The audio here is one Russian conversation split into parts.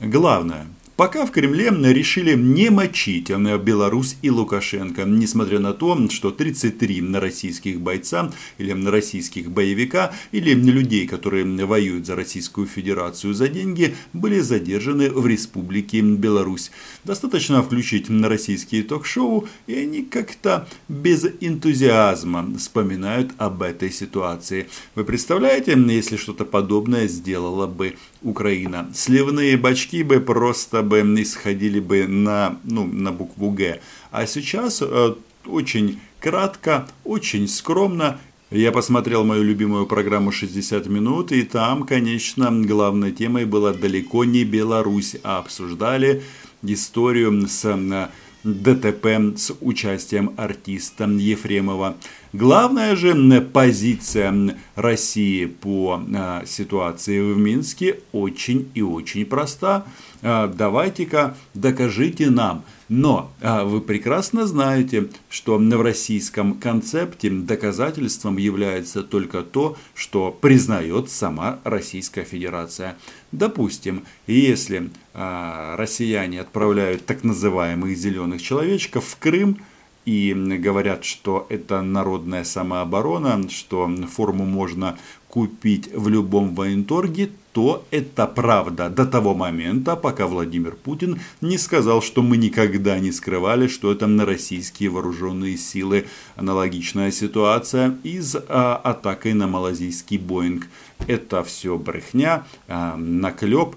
Главное, Пока в Кремле решили не мочить Беларусь и Лукашенко, несмотря на то, что 33 российских бойца или российских боевика или людей, которые воюют за Российскую Федерацию за деньги, были задержаны в Республике Беларусь. Достаточно включить на российские ток-шоу, и они как-то без энтузиазма вспоминают об этой ситуации. Вы представляете, если что-то подобное сделала бы Украина? Сливные бачки бы просто бы исходили бы на, ну, на букву Г. А сейчас э, очень кратко, очень скромно я посмотрел мою любимую программу «60 минут», и там, конечно, главной темой была далеко не Беларусь, а обсуждали историю с э, ДТП с участием артиста Ефремова. Главная же позиция России по э, ситуации в Минске очень и очень проста. Э, давайте-ка докажите нам. Но э, вы прекрасно знаете, что в российском концепте доказательством является только то, что признает сама Российская Федерация. Допустим, если россияне отправляют так называемых зеленых человечков в Крым, и говорят, что это народная самооборона, что форму можно купить в любом военторге, то это правда до того момента, пока Владимир Путин не сказал, что мы никогда не скрывали, что это на российские вооруженные силы. Аналогичная ситуация и с а, атакой на малазийский Боинг. Это все брехня, а, наклеп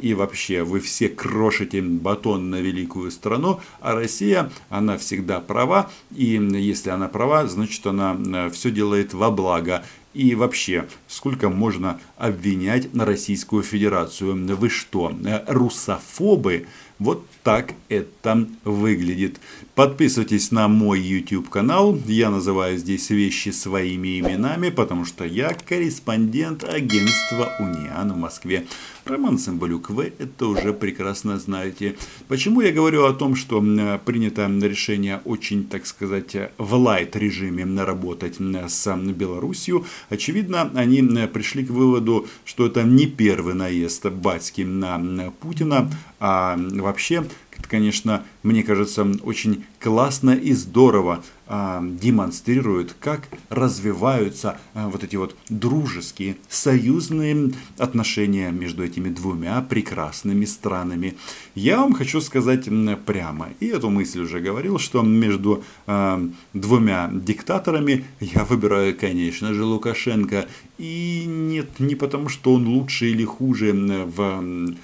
и вообще вы все крошите батон на великую страну, а Россия, она всегда права, и если она права, значит она э, все делает во благо. И вообще, сколько можно обвинять на Российскую Федерацию? Вы что, э, русофобы? Вот так это выглядит. Подписывайтесь на мой YouTube канал. Я называю здесь вещи своими именами, потому что я корреспондент агентства Униан в Москве. Роман Самбалюк, вы это уже прекрасно знаете. Почему я говорю о том, что принято решение очень, так сказать, в лайт режиме работать с Белоруссией? Очевидно, они пришли к выводу, что это не первый наезд батьки на Путина, а вообще это, конечно, мне кажется, очень классно и здорово а, демонстрирует, как развиваются а, вот эти вот дружеские, союзные отношения между этими двумя прекрасными странами. Я вам хочу сказать прямо, и эту мысль уже говорил, что между а, двумя диктаторами я выбираю, конечно же, Лукашенко. И нет, не потому, что он лучше или хуже в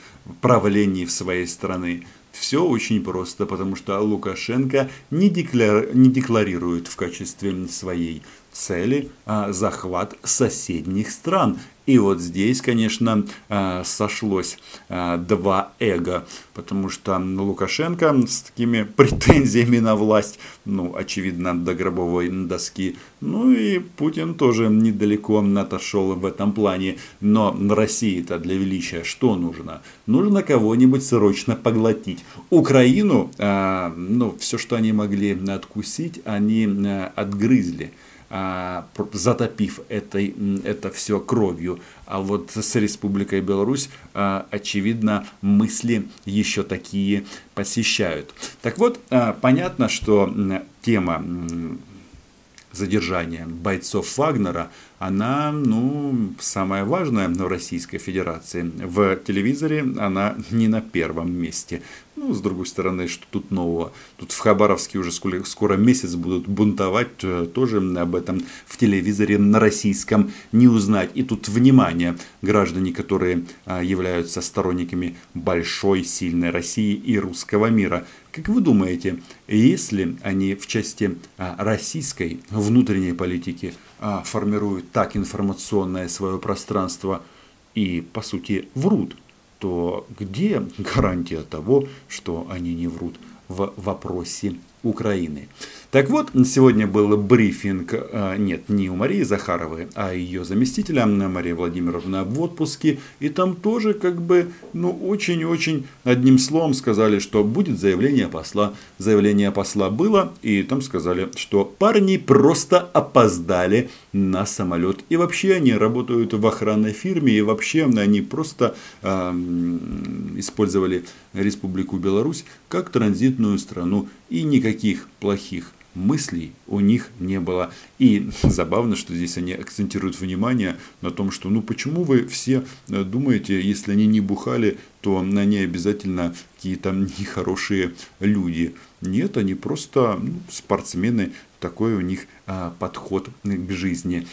правлении в своей страны. Все очень просто, потому что Лукашенко не, декляр... не декларирует в качестве своей цели а, захват соседних стран. И вот здесь, конечно, а, сошлось а, два эго, потому что Лукашенко с такими претензиями на власть, ну, очевидно, до гробовой доски, ну и Путин тоже недалеко отошел в этом плане. Но России-то для величия что нужно? Нужно кого-нибудь срочно поглотить. Украину, ну, все, что они могли откусить, они отгрызли. А, затопив этой, это все кровью. А вот с Республикой Беларусь, а, очевидно, мысли еще такие посещают. Так вот, а, понятно, что тема задержания бойцов Вагнера, она, ну, самая важная в Российской Федерации. В телевизоре она не на первом месте. Ну, с другой стороны, что тут нового? Тут в Хабаровске уже скоро, месяц будут бунтовать, э, тоже об этом в телевизоре на российском не узнать. И тут, внимание, граждане, которые а, являются сторонниками большой, сильной России и русского мира. Как вы думаете, если они в части а, российской внутренней политики формируют так информационное свое пространство и, по сути, врут, то где гарантия того, что они не врут в вопросе Украины. Так вот, сегодня был брифинг, э, нет, не у Марии Захаровой, а ее заместителя Мария Владимировна в отпуске. И там тоже как бы, ну, очень-очень одним словом сказали, что будет заявление посла. Заявление посла было, и там сказали, что парни просто опоздали на самолет. И вообще они работают в охранной фирме, и вообще они просто э, использовали Республику Беларусь как транзитную страну. И никаких плохих мыслей у них не было. И забавно, что здесь они акцентируют внимание на том, что ну почему вы все э, думаете, если они не бухали, то они обязательно какие-то нехорошие люди. Нет, они просто ну, спортсмены, такой у них а, подход к жизни.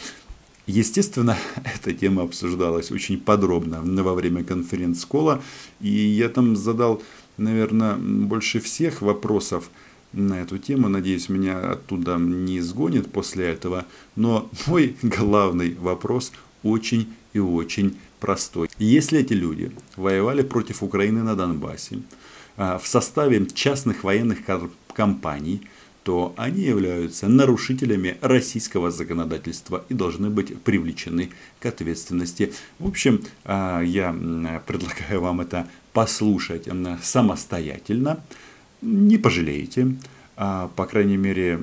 Естественно, эта тема обсуждалась очень подробно во время конференц-кола, и я там задал, наверное, больше всех вопросов, на эту тему. Надеюсь, меня оттуда не изгонит после этого. Но мой главный вопрос очень и очень простой. Если эти люди воевали против Украины на Донбассе а, в составе частных военных компаний, то они являются нарушителями российского законодательства и должны быть привлечены к ответственности. В общем, а, я предлагаю вам это послушать самостоятельно не пожалеете. А, по крайней мере,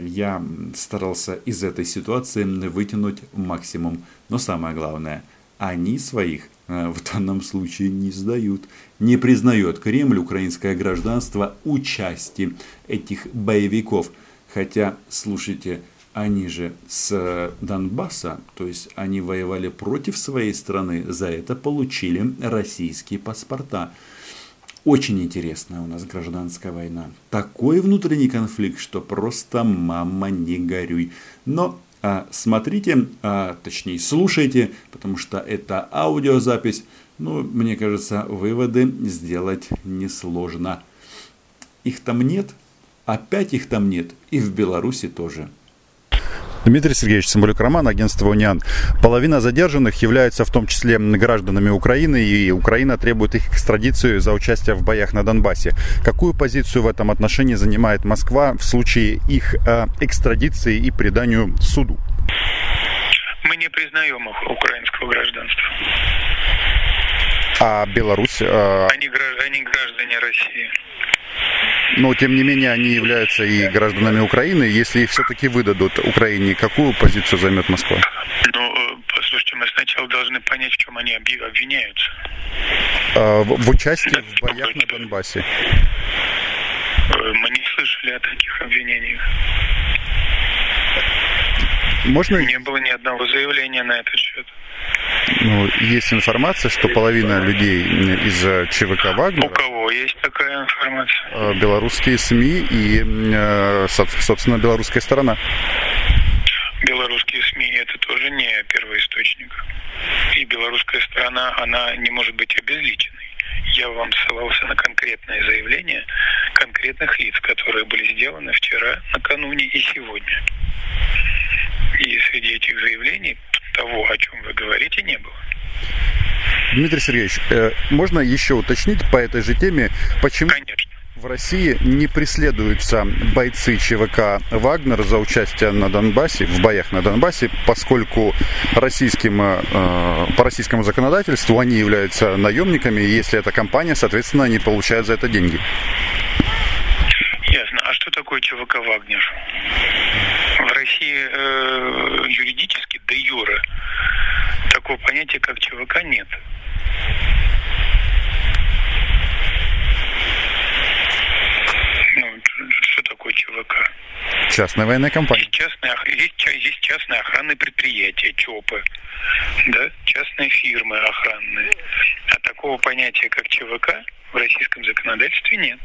я старался из этой ситуации вытянуть максимум. Но самое главное, они своих а, в данном случае не сдают. Не признает Кремль украинское гражданство участие этих боевиков. Хотя, слушайте, они же с Донбасса, то есть они воевали против своей страны, за это получили российские паспорта. Очень интересная у нас гражданская война. Такой внутренний конфликт, что просто мама не горюй. Но а, смотрите, а, точнее слушайте, потому что это аудиозапись. Ну, мне кажется, выводы сделать несложно. Их там нет, опять их там нет, и в Беларуси тоже. Дмитрий Сергеевич Самбулюк Роман, агентство «Униан». Половина задержанных являются в том числе гражданами Украины, и Украина требует их экстрадицию за участие в боях на Донбассе. Какую позицию в этом отношении занимает Москва в случае их э, экстрадиции и преданию суду? Мы не признаем их украинского гражданства. А Беларусь? Э... Они, они граждане России но тем не менее они являются и гражданами Украины. Если их все-таки выдадут Украине, какую позицию займет Москва? Ну, э, послушайте, мы сначала должны понять, в чем они обвиняются. А, в, в участии да, в боях на Донбассе. Э, мы не слышали о таких обвинениях. Можно... Не было ни одного заявления на этот счет. Ну, есть информация, что половина людей из ЧВК Вагнера... У кого есть такая информация? Э, белорусские СМИ и, э, собственно, белорусская сторона. Белорусские СМИ это тоже не первоисточник. И белорусская сторона, она не может быть обезличенной. Я вам ссылался на конкретные заявления конкретных лиц, которые были сделаны вчера, накануне и сегодня. И среди этих заявлений того, о чем вы говорите, не было. Дмитрий Сергеевич, э, можно еще уточнить по этой же теме, почему Конечно. в России не преследуются бойцы ЧВК «Вагнер» за участие на Донбассе, в боях на Донбассе, поскольку российским, э, по российскому законодательству они являются наемниками, и если это компания, соответственно, они получают за это деньги. Ясно. А что такое ЧВК «Вагнер»? В России э, юридически, де юре, такого понятия, как ЧВК, нет. Ну, что такое ЧВК? Частная военная компания. Есть частные, есть, есть частные охранные предприятия, ЧОПы, да, частные фирмы охранные. А такого понятия, как ЧВК, в российском законодательстве нет.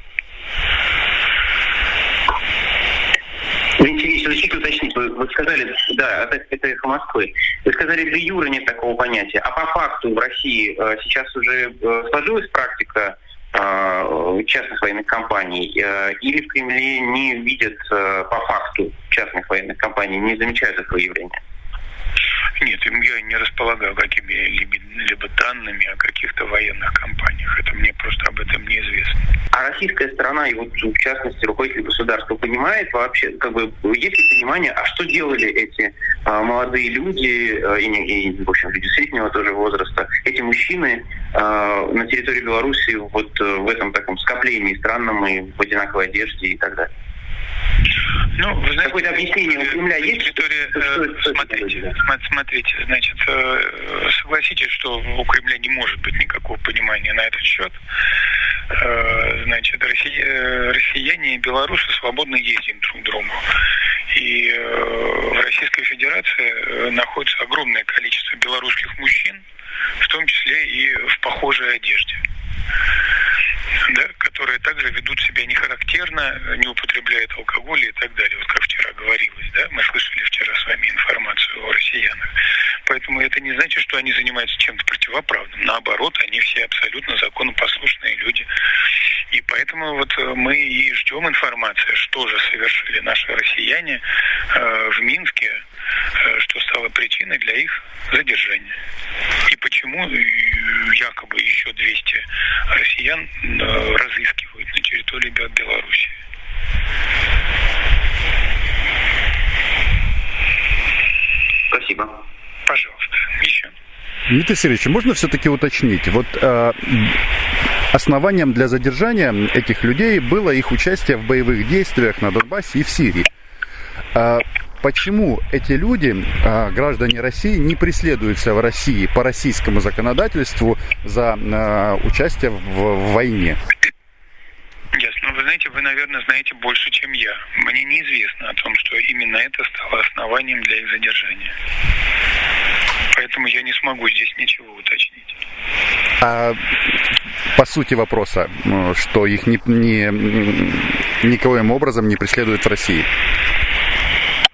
Валентин разрешите уточнить. Вы, вы сказали, да, это, это эхо Москвы. Вы сказали, для юра нет такого понятия. А по факту в России э, сейчас уже э, сложилась практика э, частных военных компаний? Э, или в Кремле не видят э, по факту частных военных компаний, не замечают этого явления? Нет, я не располагаю какими-либо данными о каких-то военных компаниях. Это мне просто об этом неизвестно. А российская сторона и вот в частности руководитель государства понимает вообще, как бы есть ли понимание, а что делали эти а, молодые люди а, и, и, в общем, люди среднего тоже возраста, эти мужчины а, на территории Беларуси вот в этом таком скоплении странном и в одинаковой одежде и так далее? Ну, вы знаете, Какое-то объяснение у Кремля есть? Территория, э, смотрите, смотрите, значит, э, согласитесь, что у Кремля не может быть никакого понимания на этот счет. Э, значит, россияне и белорусы свободно ездим друг к другу. И в Российской Федерации находится огромное количество белорусских мужчин, в том числе и в похожей одежде которые также ведут себя нехарактерно, не употребляют алкоголь и так далее. Вот как вчера говорилось, да, мы слышали вчера с вами информацию о россиянах. Поэтому это не значит, что они занимаются чем-то противоправным. Наоборот, они все абсолютно законопослушные люди. И поэтому вот э, мы и ждем информации, что же совершили наши россияне э, в Минске, э, что стало причиной для их задержания. И почему э, якобы еще 200 россиян э, разыскивают территории Беларуси. Спасибо. Пожалуйста. Еще. Дмитрий Сергеевич, можно все-таки уточнить? Вот э, основанием для задержания этих людей было их участие в боевых действиях на Донбассе и в Сирии. Э, почему эти люди, э, граждане России, не преследуются в России по российскому законодательству за э, участие в, в войне? Знаете, вы, наверное, знаете больше, чем я. Мне неизвестно о том, что именно это стало основанием для их задержания. Поэтому я не смогу здесь ничего уточнить. А по сути вопроса, что их ни, ни, никоим образом не преследуют в России?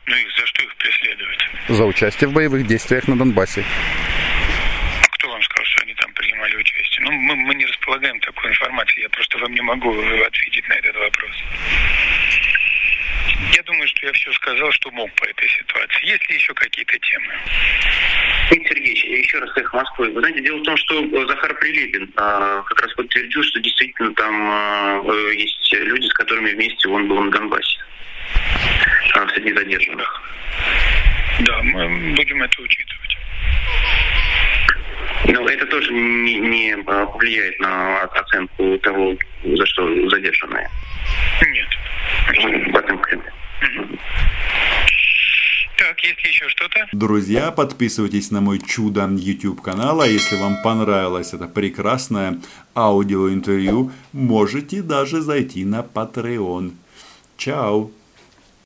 Ну и за что их преследуют? За участие в боевых действиях на Донбассе. Кто вам сказал, что они там принимали участие? Ну, мы, мы не располагаем такой информацией. Я просто вам не могу ответить на этот вопрос. Я думаю, что я все сказал, что мог по этой ситуации. Есть ли еще какие-то темы? Дмитрий Сергеевич, еще раз эхо Москвы. Вы знаете, дело в том, что Захар Прилепин а, как раз подтвердил, что действительно там а, есть люди, с которыми вместе он был на Донбассе. А, среди задержанных. Да, мы будем это учитывать. Но это тоже не, не повлияет на оценку того, за что задержанные. Нет. В этом. Так, есть ли еще что-то? Друзья, подписывайтесь на мой чудо YouTube канал, а если вам понравилось это прекрасное аудиоинтервью, можете даже зайти на Patreon. Чао!